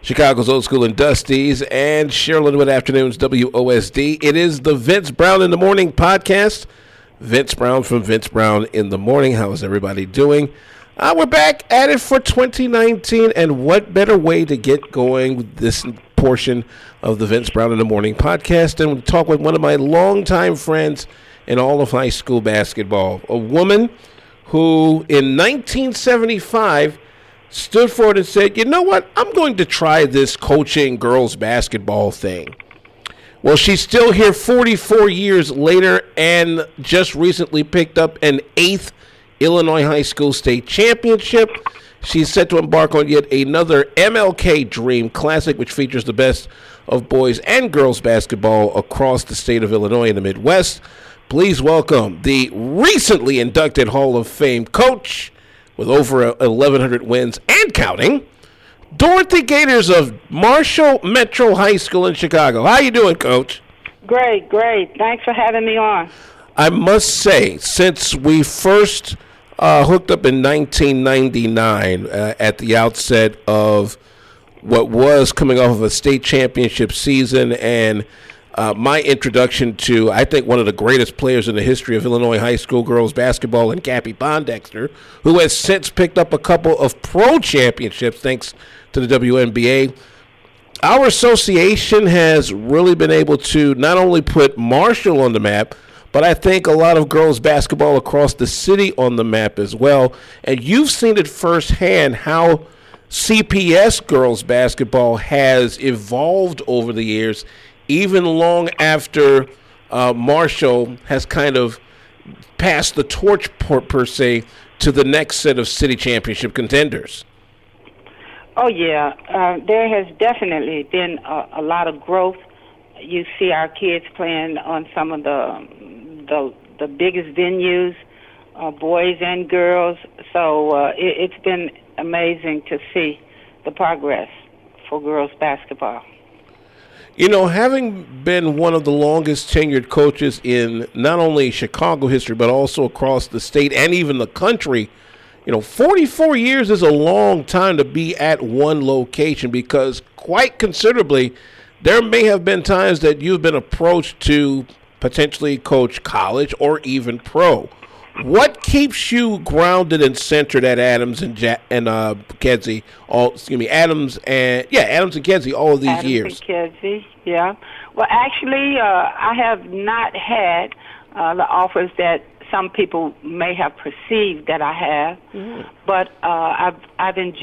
Chicago's Old School and Dusties, and Sherlinwood Afternoons WOSD. It is the Vince Brown in the Morning podcast. Vince Brown from Vince Brown in the Morning. How is everybody doing? Uh, we're back at it for 2019, and what better way to get going with this portion of the Vince Brown in the Morning podcast than to talk with one of my longtime friends in all of high school basketball, a woman who in 1975 stood forward and said, you know what? I'm going to try this coaching girls basketball thing. Well, she's still here 44 years later and just recently picked up an eighth Illinois High School State Championship. She's set to embark on yet another MLK Dream Classic, which features the best of boys and girls basketball across the state of Illinois and the Midwest. Please welcome the recently inducted Hall of Fame coach with over 1,100 wins and counting. Dorothy Gaters of Marshall Metro High School in Chicago. How you doing, Coach? Great, great. Thanks for having me on. I must say, since we first uh, hooked up in 1999 uh, at the outset of what was coming off of a state championship season and uh, my introduction to, I think, one of the greatest players in the history of Illinois high school girls basketball, and Cappie Pondexter, who has since picked up a couple of pro championships thanks to the WNBA. Our association has really been able to not only put Marshall on the map, but I think a lot of girls basketball across the city on the map as well. And you've seen it firsthand how CPS girls basketball has evolved over the years even long after uh, Marshall has kind of passed the torch per, per, se to the next set of city championship contenders. Oh yeah, uh, there has definitely been a, a, lot of growth. You see our kids playing on some of the the, the biggest venues, uh, boys and girls. So uh, it, it's been amazing to see the progress for girls basketball. You know, having been one of the longest tenured coaches in not only Chicago history, but also across the state and even the country, you know, 44 years is a long time to be at one location because quite considerably, there may have been times that you've been approached to potentially coach college or even pro. What keeps you grounded and centered at Adams and ja- and uh, Kedzie? All excuse me, Adams and yeah, Adams and Kedzie all of these Adams years. And Kedzie, yeah. Well, actually, uh, I have not had uh, the offers that some people may have perceived that I have, mm-hmm. but uh, I've I've been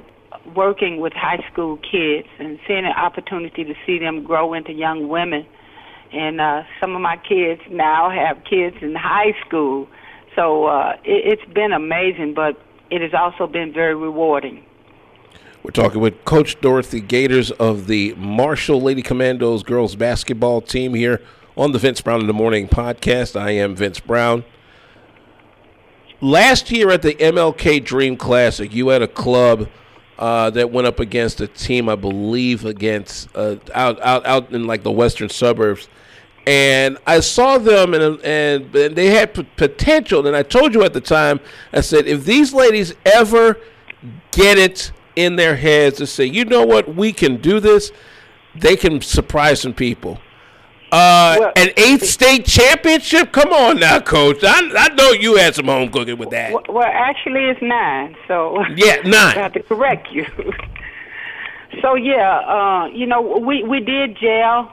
working with high school kids and seeing an opportunity to see them grow into young women. And uh, some of my kids now have kids in high school so uh, it, it's been amazing, but it has also been very rewarding. We're talking with Coach Dorothy Gaters of the Marshall Lady Commandos girls basketball team here on the Vince Brown in the Morning podcast. I am Vince Brown. Last year at the MLK Dream Classic, you had a club uh, that went up against a team, I believe, against uh, out out out in like the western suburbs and I saw them, and, and they had p- potential. And I told you at the time, I said, if these ladies ever get it in their heads to say, you know what, we can do this, they can surprise some people. Uh, well, an eighth state championship? Come on now, coach. I, I know you had some home cooking with that. Well, actually, it's nine. So yeah, nine. I have to correct you. so yeah, uh, you know, we we did jail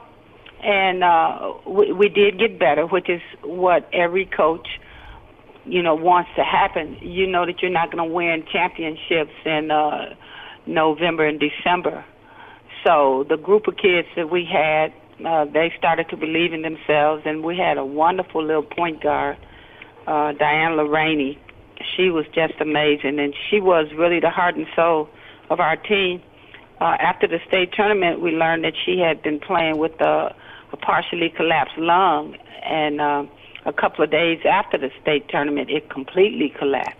and uh, we, we did get better, which is what every coach, you know, wants to happen. You know that you're not going to win championships in uh, November and December. So the group of kids that we had, uh, they started to believe in themselves, and we had a wonderful little point guard, uh, Diane Lorraine. She was just amazing, and she was really the heart and soul of our team. Uh, after the state tournament, we learned that she had been playing with the a partially collapsed lung, and uh, a couple of days after the state tournament, it completely collapsed.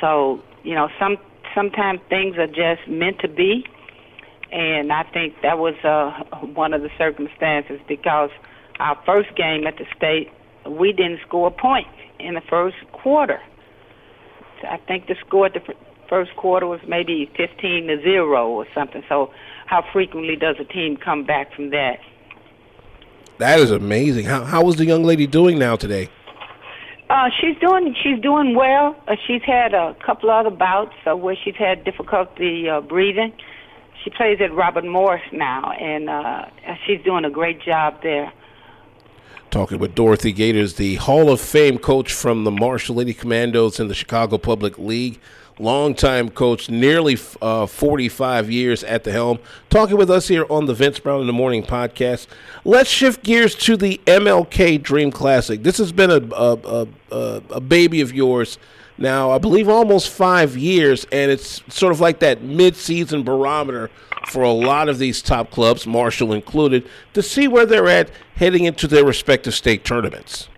So you know, some sometimes things are just meant to be, and I think that was uh, one of the circumstances because our first game at the state, we didn't score a point in the first quarter. I think the score at the first quarter was maybe 15 to zero or something. So, how frequently does a team come back from that? That is amazing. How how is the young lady doing now today? Uh, she's doing she's doing well. Uh, she's had a couple other bouts uh, where she's had difficulty uh, breathing. She plays at Robert Morris now, and uh, she's doing a great job there. Talking with Dorothy Gaters, the Hall of Fame coach from the Marshall Lady Commandos in the Chicago Public League longtime coach, nearly uh, 45 years at the helm, talking with us here on the Vince Brown in the Morning podcast. Let's shift gears to the MLK Dream Classic. This has been a, a, a, a baby of yours now, I believe almost five years, and it's sort of like that mid-season barometer for a lot of these top clubs, Marshall included, to see where they're at heading into their respective state tournaments.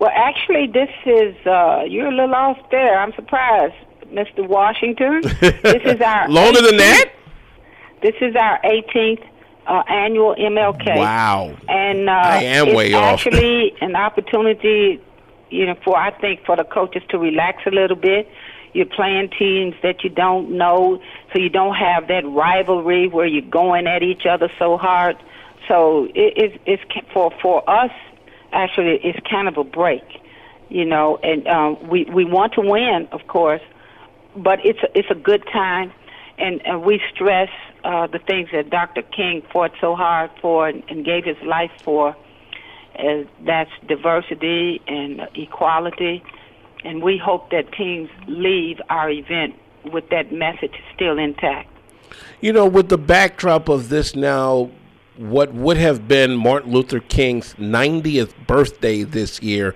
Well, actually, this is uh, you're a little off there. I'm surprised. Mr. Washington. this is our longer than that. This is our 18th uh, annual MLK. Wow! And uh, I am it's way off. actually an opportunity, you know, for I think for the coaches to relax a little bit. You're playing teams that you don't know, so you don't have that rivalry where you're going at each other so hard. So it, it's, it's for for us. Actually, it's kind of a break, you know. And um, we we want to win, of course, but it's a, it's a good time, and, and we stress uh, the things that Dr. King fought so hard for and, and gave his life for. And that's diversity and equality, and we hope that teams leave our event with that message still intact. You know, with the backdrop of this now, what would have been Martin Luther King's 90th birthday this year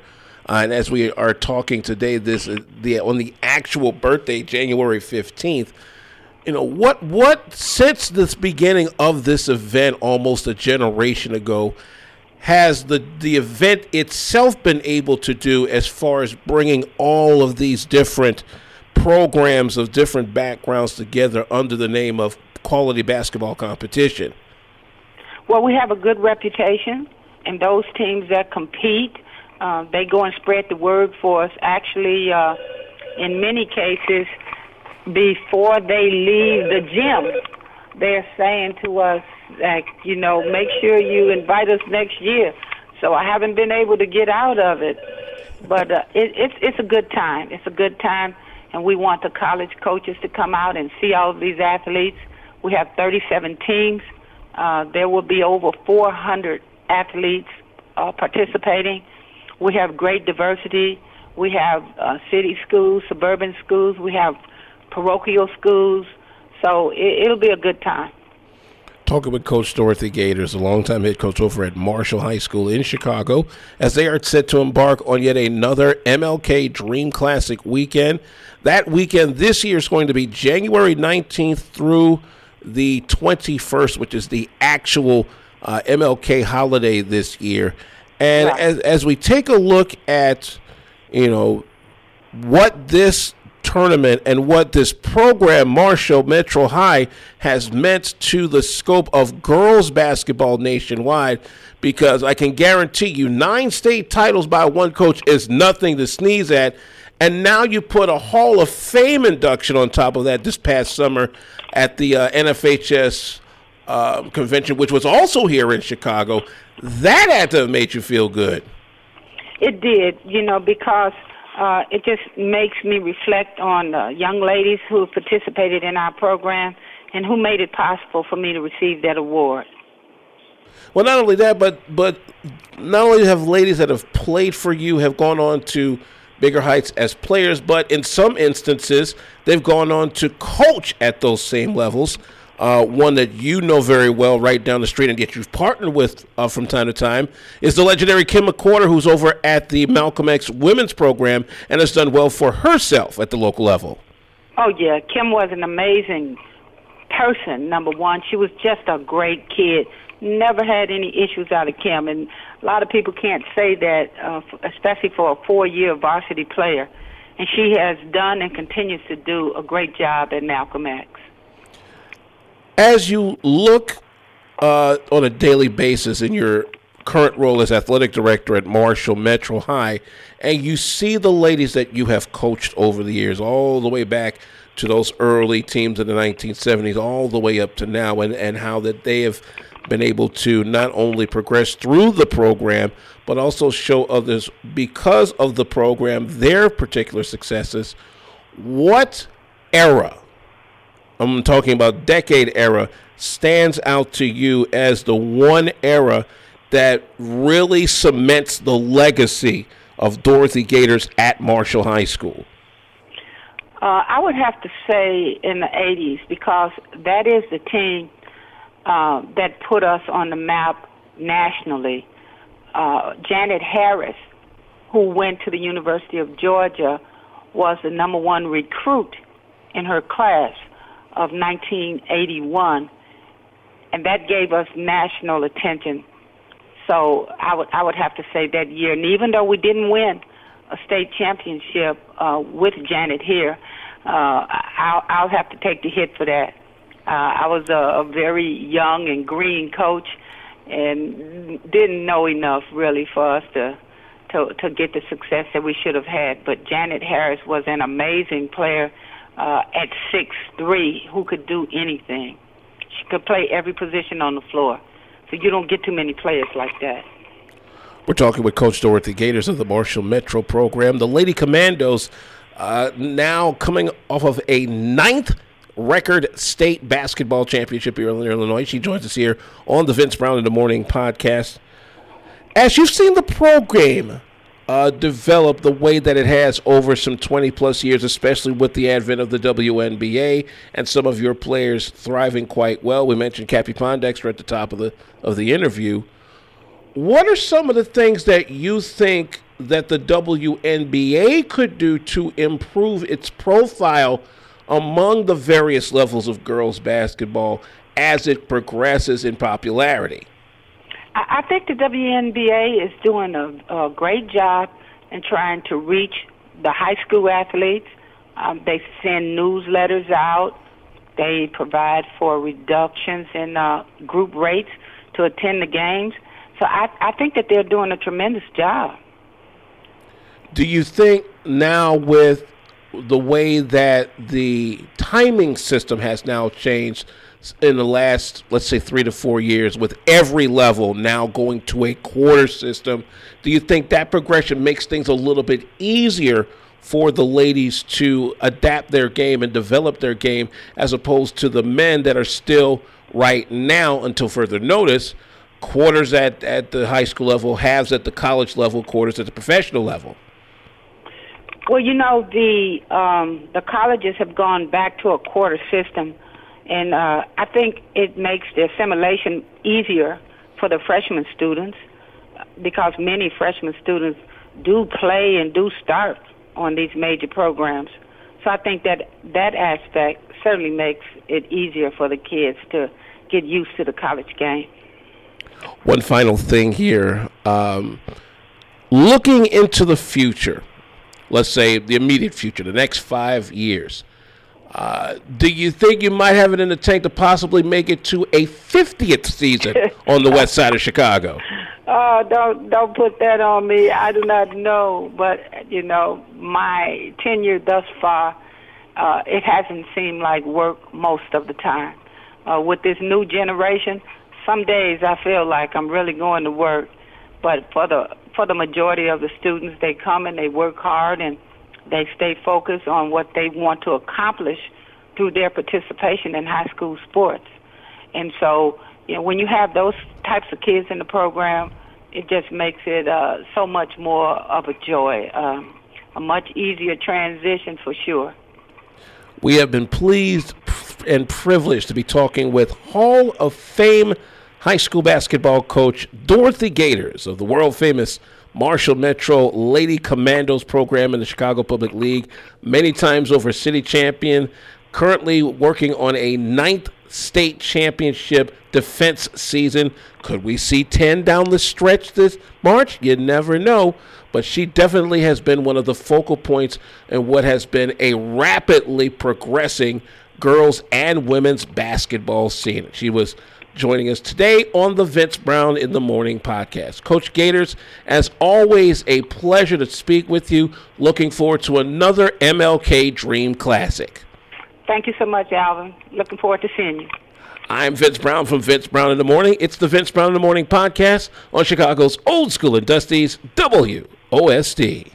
uh, and as we are talking today, this uh, the on the actual birthday, January fifteenth. You know what? What since this beginning of this event, almost a generation ago, has the the event itself been able to do as far as bringing all of these different programs of different backgrounds together under the name of quality basketball competition? Well, we have a good reputation, and those teams that compete uh, they go and spread the word for us. Actually, uh, in many cases, before they leave the gym, they're saying to us, like, you know, make sure you invite us next year. So I haven't been able to get out of it, but uh, it, it's it's a good time. It's a good time, and we want the college coaches to come out and see all of these athletes. We have 37 teams. Uh, there will be over 400 athletes uh, participating. We have great diversity. We have uh, city schools, suburban schools. We have parochial schools. So it, it'll be a good time. Talking with Coach Dorothy Gaters, a longtime head coach over at Marshall High School in Chicago, as they are set to embark on yet another MLK Dream Classic weekend. That weekend this year is going to be January 19th through the 21st, which is the actual uh, MLK holiday this year. And Right. as as we take a look at, you know, what this tournament and what this program, Marshall Metro High, has meant to the scope of girls basketball nationwide, because I can guarantee you, nine state titles by one coach is nothing to sneeze at. And now you put a Hall of Fame induction on top of that this past summer at the uh, NFHS uh, convention, which was also here in Chicago. That had to have made you feel good. It did, you know, because uh, it just makes me reflect on the young ladies who participated in our program and who made it possible for me to receive that award. Well, not only that, but but not only have ladies that have played for you have gone on to bigger heights as players, but in some instances they've gone on to coach at those same levels. Uh, one that you know very well, right down the street, and yet you've partnered with uh, from time to time, is the legendary Kim McQuarter, who's over at the Malcolm X Women's Program and has done well for herself at the local level. Oh yeah, Kim was an amazing person. Number one, she was just a great kid. Never had any issues out of Kim, and a lot of people can't say that, uh, especially for a four-year varsity player. And she has done and continues to do a great job at Malcolm X. As you look uh, on a daily basis in your current role as athletic director at Marshall Metro High, and you see the ladies that you have coached over the years, all the way back to those early teams in the 1970s all the way up to now, and, and how that they have been able to not only progress through the program, but also show others because of the program their particular successes. What era, I'm talking about decade era, stands out to you as the one era that really cements the legacy of Dorothy Gaters at Marshall High School? Uh, I would have to say in the 80s because that is the team uh, that put us on the map nationally. Uh, Janet Harris, who went to the University of Georgia, was the number one recruit in her class of 1981, and that gave us national attention. So I would I would have to say that year, and even though we didn't win a state championship uh, with Janet here, uh, I'll, I'll have to take the hit for that. Uh, I was a, a very young and green coach, and didn't know enough really for us to to to get the success that we should have had. But Janet Harris was an amazing player uh, at six three who could do anything. She could play every position on the floor. So you don't get too many players like that. We're talking with Coach Dorothy Gaters of the Marshall Metro program. The Lady Commandos uh, now coming off of a ninth record state basketball championship here in Illinois. She joins us here on the Vince Brown in the Morning podcast. As you've seen the program uh, develop the way that it has over some 20 plus years, especially with the advent of the WNBA and some of your players thriving quite well. We mentioned Cappie Pondexter at the top of the of the interview. What are some of the things that you think that the WNBA could do to improve its profile among the various levels of girls basketball as it progresses in popularity? I think the WNBA is doing a, a great job in trying to reach the high school athletes. Um, they send newsletters out. They provide for reductions in uh, group rates to attend the games. So I, I think that they're doing a tremendous job. Do you think now with the way that the timing system has now changed in the last, let's say, three to four years, with every level now going to a quarter system, do you think that progression makes things a little bit easier for the ladies to adapt their game and develop their game as opposed to the men that are still right now, until further notice, quarters at, at the high school level, halves at the college level, quarters at the professional level? Well, you know the um, the colleges have gone back to a quarter system, and uh, I think it makes the assimilation easier for the freshman students because many freshman students do play and do start on these major programs. So I think that that aspect certainly makes it easier for the kids to get used to the college game. One final thing here. Um, looking into the future, let's say the immediate future, the next five years, uh, do you think you might have it in the tank to possibly make it to a 50th season on the west side of Chicago? Oh, don't don't put that on me. I do not know, but you know, my tenure thus far, uh, it hasn't seemed like work most of the time. Uh, with this new generation, some days I feel like I'm really going to work, but for the for the majority of the students, they come and they work hard and they stay focused on what they want to accomplish through their participation in high school sports. And so, you know, when you have those types of kids in the program, it just makes it uh, so much more of a joy, uh, a much easier transition for sure. We have been pleased and privileged to be talking with Hall of Fame high school basketball coach Dorothy Gaters of the world famous Marshall Metro Lady Commandos program in the Chicago Public League, many times over city champion, currently working on a ninth state championship defense season. Could we see 10 down the stretch this March? You never know. But she definitely has been one of the focal points in what has been a rapidly progressing girls and women's basketball scene. She was joining us today on the Vince Brown in the Morning podcast. Coach Gaters, as always, a pleasure to speak with you. Looking forward to another MLK Dream Classic. Thank you so much, Alvin. Looking forward to seeing you. I'm Vince Brown from Vince Brown in the Morning. It's the Vince Brown in the Morning podcast on Chicago's Old School and Dusty's WOSD.